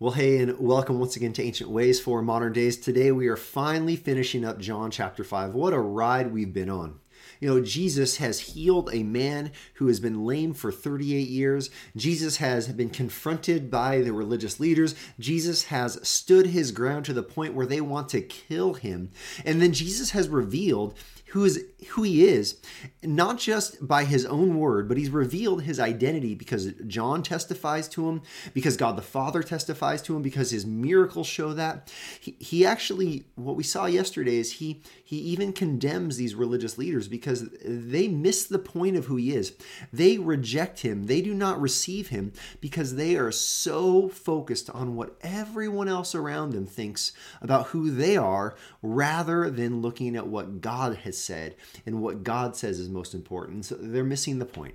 Well, hey, and welcome once again to Ancient Ways for Modern Days. Today we are finally finishing up John chapter 5. What a ride we've been on. You know, Jesus has healed a man who has been lame for 38 years. Jesus has been confronted by the religious leaders. Jesus has stood his ground to the point where they want to kill him. And then Jesus has revealed who is who he is, not just by his own word, but he's revealed his identity because John testifies to him, because God the Father testifies to him, because his miracles show that. He, he actually, what we saw yesterday is he he even condemns these religious leaders because they miss the point of who he is. They reject him. They do not receive him because they are so focused on what everyone else around them thinks about who they are rather than looking at what God has said and what God says is most important. So they're missing the point.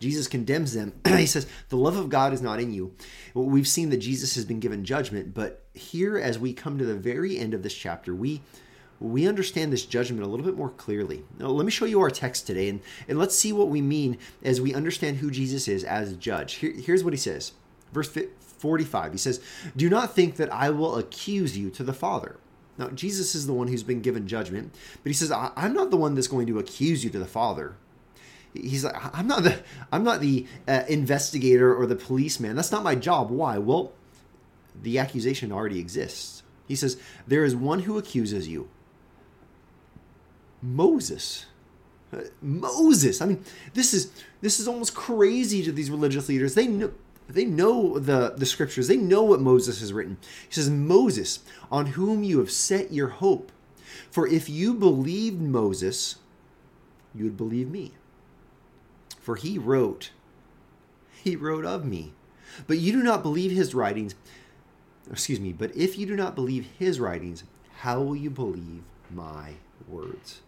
Jesus condemns them. he says, The love of God is not in you. Well, we've seen that Jesus has been given judgment, but here, as we come to the very end of this chapter, we we understand this judgment a little bit more clearly. Now, let me show you our text today, and, and let's see what we mean as we understand who Jesus is as judge. Here, here's what he says. Verse 45, he says, Do not think that I will accuse you to the Father. Now, Jesus is the one who's been given judgment, but he says, I'm not the one that's going to accuse you to the Father. He's like, I'm not the, I'm not the uh, investigator or the policeman. That's not my job. Why? Well, the accusation already exists. He says, There is one who accuses you. Moses. Uh, Moses. I mean, this is this is almost crazy to these religious leaders. They know they know the, the scriptures, they know what Moses has written. He says, Moses, on whom you have set your hope. For if you believed Moses, you would believe me. For he wrote, he wrote of me. But you do not believe his writings. Excuse me, but if you do not believe his writings, how will you believe my words?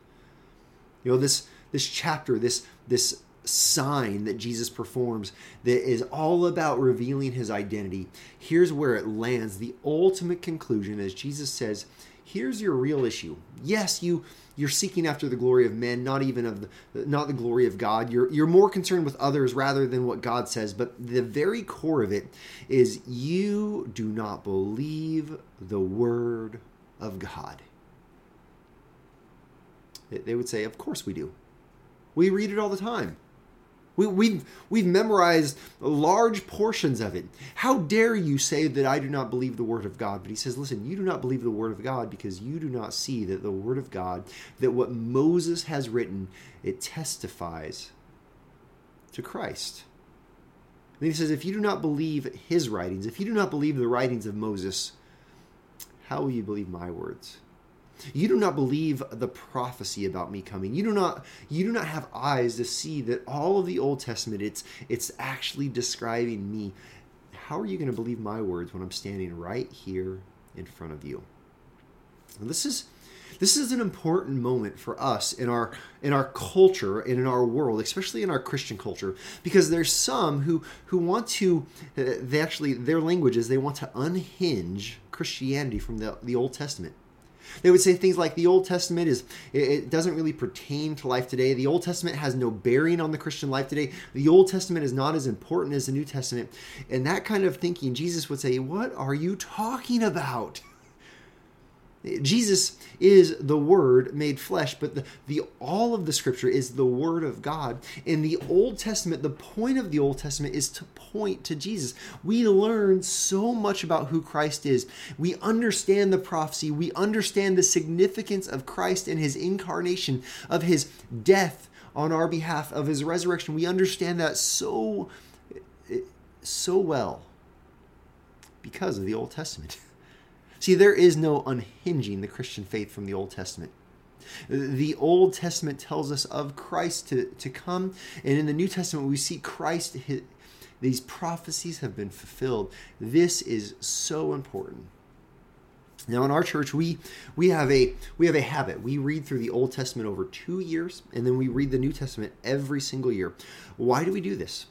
You know, this this chapter, this this sign that Jesus performs that is all about revealing his identity. Here's where it lands. The ultimate conclusion as Jesus says, here's your real issue. Yes, you you're seeking after the glory of men, not even of the, not the glory of God. You're you're more concerned with others rather than what God says, but the very core of it is you do not believe the word of God. They would say, "Of course we do. We read it all the time." We, we've, we've memorized large portions of it. How dare you say that I do not believe the Word of God? But he says, listen, you do not believe the Word of God because you do not see that the Word of God, that what Moses has written, it testifies to Christ. And he says, if you do not believe his writings, if you do not believe the writings of Moses, how will you believe my words? You do not believe the prophecy about me coming. You do not you do not have eyes to see that all of the Old Testament it's it's actually describing me. How are you going to believe my words when I'm standing right here in front of you? And this is this is an important moment for us in our in our culture and in our world especially in our christian culture because there's some who who want to uh, they actually their languages they want to unhinge christianity from the, the old testament they would say things like the Old Testament is it doesn't really pertain to life today. The Old Testament has no bearing on the Christian life today. The Old Testament is not as important as the New Testament. And that kind of thinking, Jesus would say, "What are you talking about?" Jesus is the Word made flesh, but the, the all of the Scripture is the Word of God. In the Old Testament, the point of the Old Testament is to point to Jesus. We learn so much about who Christ is. We understand the prophecy. We understand the significance of Christ and His incarnation, of His death on our behalf, of His resurrection. We understand that so so well because of the Old Testament. See, there is no unhinging the Christian faith from the Old Testament. The Old Testament tells us of Christ to, to come, and in the New Testament, we see Christ, his, these prophecies have been fulfilled. This is so important. Now in our church we we have a we have a habit. We read through the Old Testament over 2 years and then we read the New Testament every single year. Why do we do this?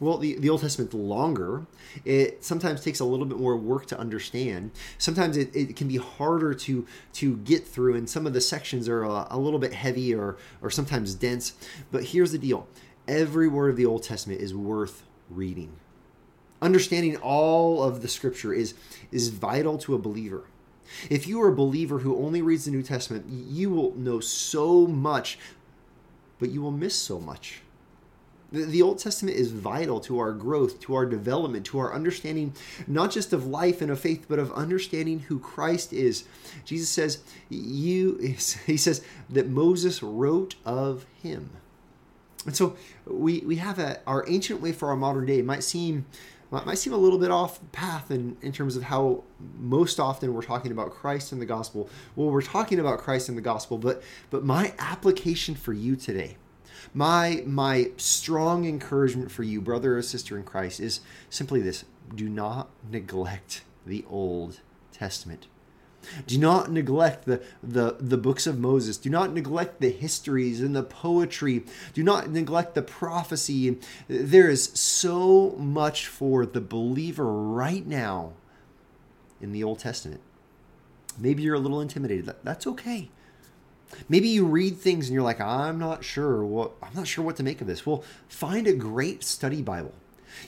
Well the, the old testament's longer. It sometimes takes a little bit more work to understand. Sometimes it, it can be harder to to get through and some of the sections are a, a little bit heavy or or sometimes dense. But here's the deal. Every word of the old testament is worth reading. Understanding all of the scripture is, is vital to a believer. If you are a believer who only reads the New Testament, you will know so much, but you will miss so much. The, Old Testament is vital to our growth, to our development, to our understanding, not just of life and of faith, but of understanding who Christ is. Jesus says, "You." He says that Moses wrote of him, and so we we have a our ancient way for our modern day. Might seem might seem a little bit off path in, in terms of how most often we're talking about Christ in the gospel. Well, we're talking about Christ in the gospel, but but my application for you today my my strong encouragement for you, brother or sister in Christ, is simply this: do not neglect the Old Testament. Do not neglect the, the, the books of Moses. Do not neglect the histories and the poetry. Do not neglect the prophecy. There is so much for the believer right now in the Old Testament. Maybe you're a little intimidated. That's okay. Maybe you read things and you're like, I'm not sure what I'm not sure what to make of this. Well, find a great study Bible.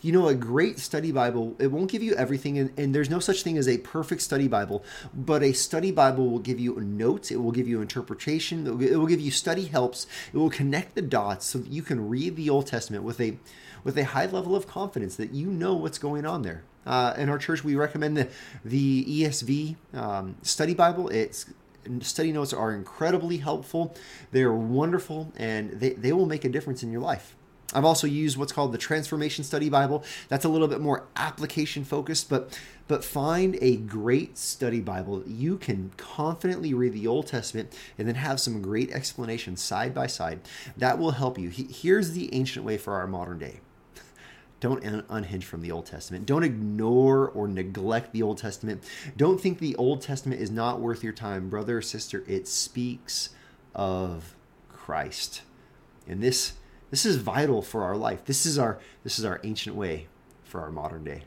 You know, a great study Bible, it won't give you everything, and, and, there's no such thing as a perfect study Bible, but a study Bible will give you notes, it will give you interpretation, it will give you study helps, it will connect the dots so that you can read the Old Testament with a with a high level of confidence that you know what's going on there. Uh, in our church, we recommend the the ESV um, study Bible. It's study notes are incredibly helpful. They are wonderful and they, they will make a difference in your life. I've also used what's called the Transformation Study Bible. That's a little bit more application focused, but but find a great study Bible you can confidently read the Old Testament and then have some great explanations side by side. That will help you. Here's the ancient way for our modern day. Don't unhinge from the Old Testament. Don't ignore or neglect the Old Testament. Don't think the Old Testament is not worth your time, brother or sister. It speaks of Christ. And this this is vital for our life. This is our this is our ancient way for our modern day.